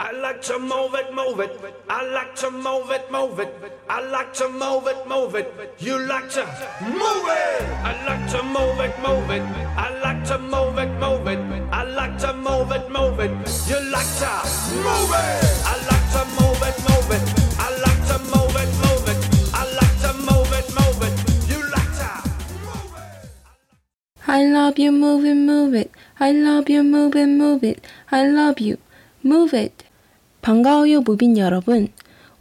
I like to move it, move it. I like to move it, move it. I like to move it, move it. You like to move it. I like to move it, move it. I like to move it, move it. I like to move it, move it. You like to move it. I like to move it, move it. I like to move it, move it. I like to move it, move it. You like to move it. I love you, move it, move it. I love you, move it, move it. I love you, move it. 반가워요, 무빈 여러분.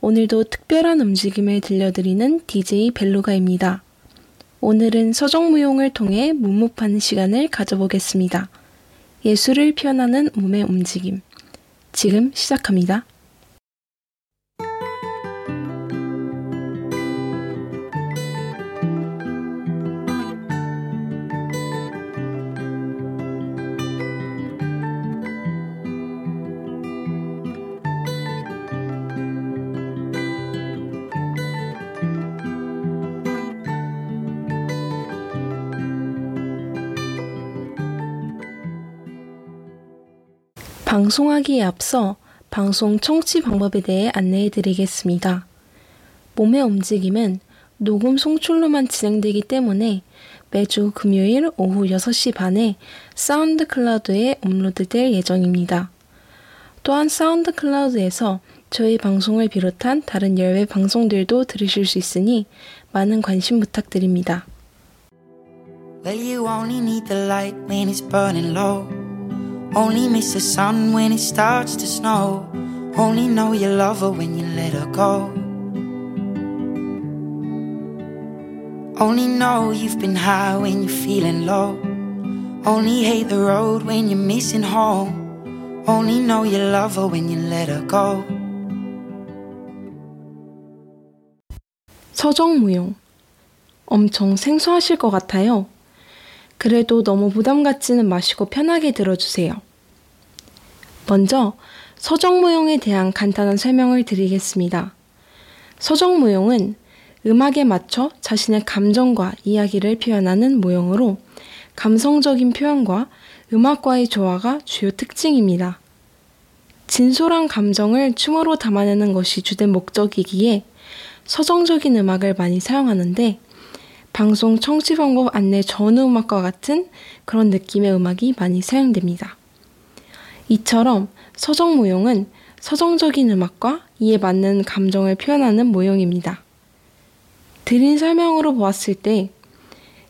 오늘도 특별한 움직임을 들려드리는 DJ 벨루가입니다. 오늘은 서정무용을 통해 문무파는 시간을 가져보겠습니다. 예술을 표현하는 몸의 움직임. 지금 시작합니다. 방송하기에 앞서 방송 청취 방법에 대해 안내해 드리겠습니다. 몸의 움직임은 녹음 송출로만 진행되기 때문에 매주 금요일 오후 6시 반에 SoundCloud에 업로드될 예정입니다. 또한 SoundCloud에서 저희 방송을 비롯한 다른 열외 방송들도 들으실 수 있으니 많은 관심 부탁드립니다. Well, only miss the sun when it starts to snow. Only know you love her when you let her go. Only know you've been high when you're feeling low. Only hate the road when you're missing home. Only know you love her when you let her go. 서정무용. 엄청 생소하실 것 같아요. 그래도 너무 부담 갖지는 마시고 편하게 들어주세요. 먼저 서정무용에 대한 간단한 설명을 드리겠습니다. 서정무용은 음악에 맞춰 자신의 감정과 이야기를 표현하는 무용으로 감성적인 표현과 음악과의 조화가 주요 특징입니다. 진솔한 감정을 춤으로 담아내는 것이 주된 목적이기에 서정적인 음악을 많이 사용하는데 방송 청취 방법 안내 전후 음악과 같은 그런 느낌의 음악이 많이 사용됩니다. 이처럼 서정 무용은 서정적인 음악과 이에 맞는 감정을 표현하는 모형입니다. 드린 설명으로 보았을 때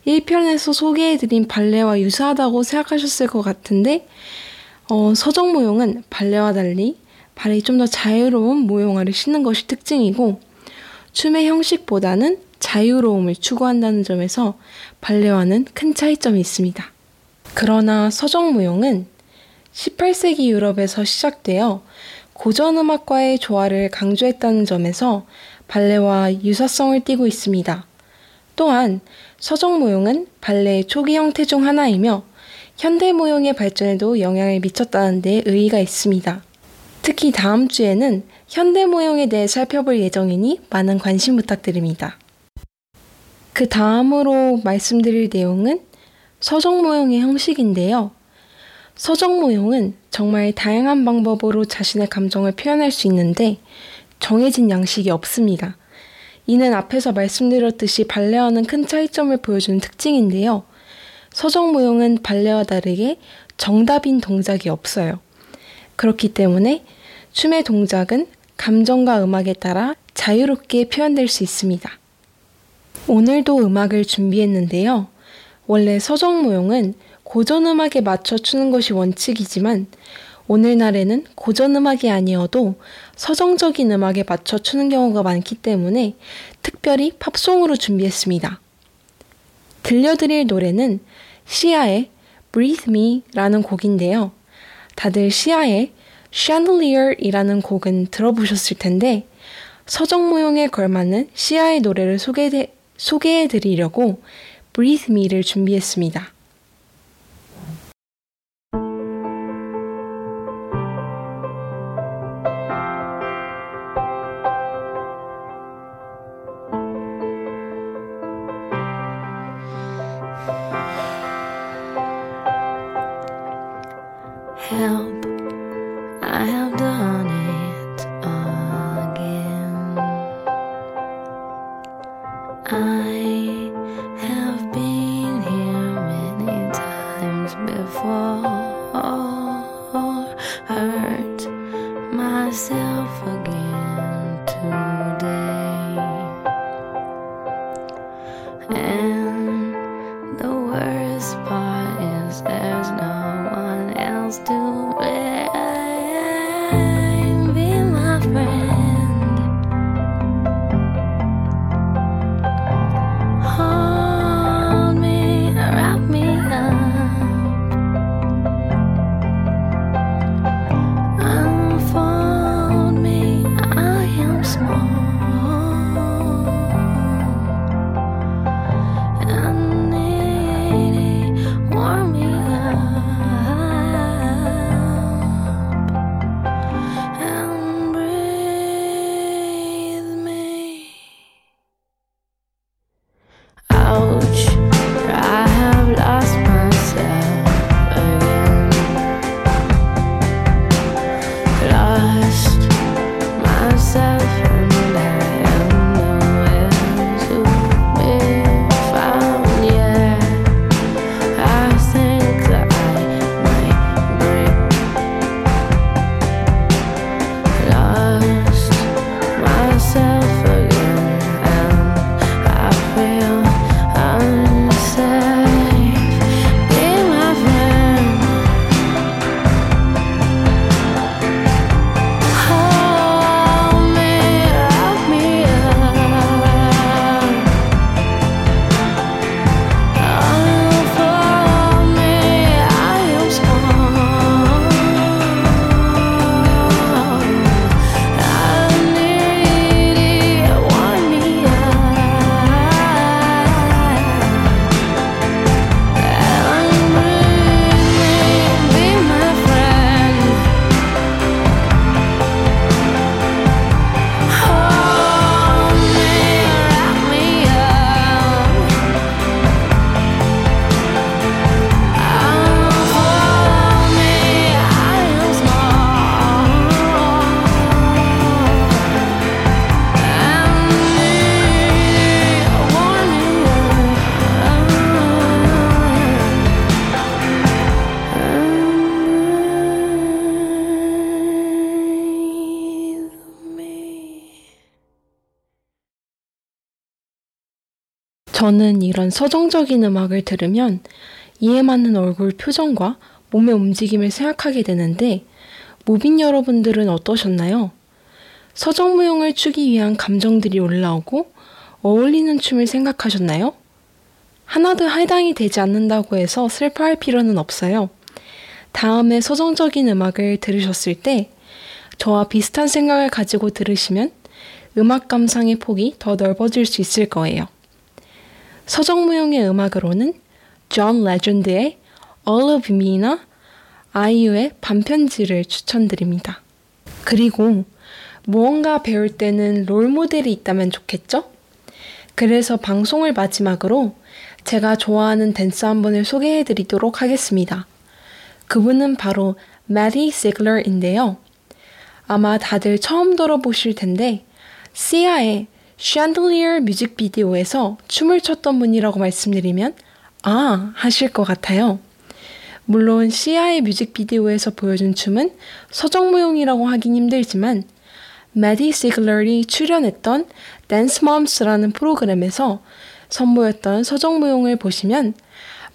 1편에서 소개해드린 발레와 유사하다고 생각하셨을 것 같은데 어, 서정 모형은 발레와 달리 발이 좀 더 자유로운 모형화를 신는 것이 특징이고 춤의 형식보다는 자유로움을 추구한다는 점에서 발레와는 큰 차이점이 있습니다. 그러나 서정무용은 18세기 유럽에서 시작되어 고전 음악과의 조화를 강조했다는 점에서 발레와 유사성을 띠고 있습니다. 또한 서정무용은 발레의 초기 형태 중 하나이며 현대무용의 발전에도 영향을 미쳤다는 데 의의가 있습니다. 특히 다음 주에는 현대무용에 대해 살펴볼 예정이니 많은 관심 부탁드립니다. 그 다음으로 말씀드릴 내용은 서정 모형의 형식인데요. 서정 모형은 정말 다양한 방법으로 자신의 감정을 표현할 수 있는데 정해진 양식이 없습니다. 이는 앞에서 말씀드렸듯이 발레와는 큰 차이점을 보여주는 특징인데요. 서정 모형은 발레와 다르게 정답인 동작이 없어요. 그렇기 때문에 춤의 동작은 감정과 음악에 따라 자유롭게 표현될 수 있습니다. 오늘도 음악을 준비했는데요. 원래 서정무용은 고전 음악에 맞춰 추는 것이 원칙이지만 오늘날에는 고전 음악이 아니어도 서정적인 음악에 맞춰 추는 경우가 많기 때문에 특별히 팝송으로 준비했습니다. 들려드릴 노래는 시아의 Breathe Me 라는 곡인데요. 다들 시아의 Chandelier이라는 곡은 들어보셨을 텐데 서정무용에 걸맞는 시아의 노래를 소개해 소개해 드리려고 Breathe Me를 준비했습니다. I have 저는 이런 서정적인 음악을 들으면 이에 맞는 얼굴 표정과 몸의 움직임을 생각하게 되는데 무빈 여러분들은 어떠셨나요? 서정 무용을 추기 위한 감정들이 올라오고 어울리는 춤을 생각하셨나요? 하나도 해당이 되지 않는다고 해서 슬퍼할 필요는 없어요. 다음에 서정적인 음악을 들으셨을 때 저와 비슷한 생각을 가지고 들으시면 음악 감상의 폭이 더 넓어질 수 있을 거예요. 서정무용의 음악으로는 존 레전드의 All of Me나 아이유의 밤편지를 추천드립니다. 그리고 무언가 배울 때는 롤 모델이 있다면 좋겠죠? 그래서 방송을 마지막으로 제가 좋아하는 댄서 한 분을 소개해 드리도록 하겠습니다. 그분은 바로 매디 지글러인데요. 아마 다들 처음 들어보실 텐데, 시아의 샨들리어 뮤직비디오에서 춤을 췄던 분이라고 말씀드리면 아 하실 것 같아요. 물론 시아의 뮤직비디오에서 보여준 춤은 서정무용이라고 하긴 힘들지만 매디 지글러가 출연했던 Dance Moms라는 프로그램에서 선보였던 서정무용을 보시면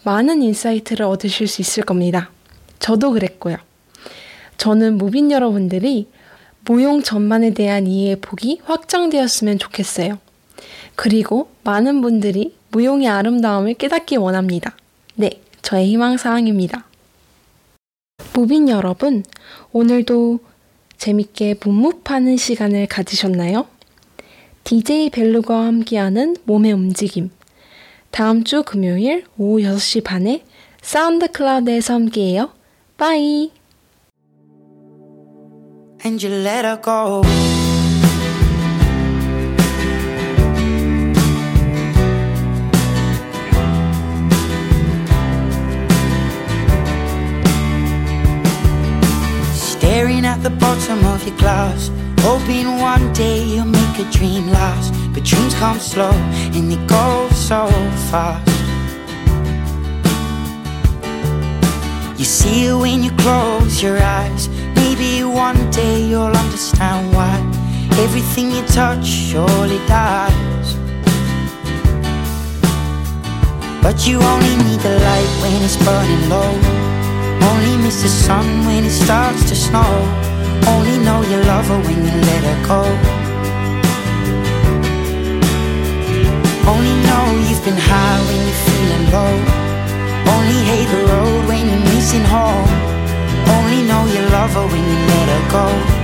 많은 insight를 얻으실 수 있을 겁니다. 저도 그랬고요. 저는 무빈 여러분들이 모용 전반에 대한 이해의 폭이 확장되었으면 좋겠어요. 그리고 많은 분들이 무용의 아름다움을 깨닫기 원합니다. 네, 저의 희망사항입니다. 무빈 여러분, 오늘도 재밌게 문무 파는 시간을 가지셨나요? DJ 벨루가 함께하는 몸의 움직임. 다음 주 금요일 오후 6시 반에 사운드 클라우드에서 함께해요. 빠이! And you let her go. Staring at the bottom of your glass. Hoping one day you'll make a dream last. But dreams come slow and they go so fast. You see it when you close your eyes. Maybe one day you'll understand why everything you touch surely dies. But you only need the light when it's burning low. Only miss the sun when it starts to snow. Only know you love her when you let her go. Only know you've been high when you're feeling low. Only hate the road when you're missing home. Only know you love her when you let her go.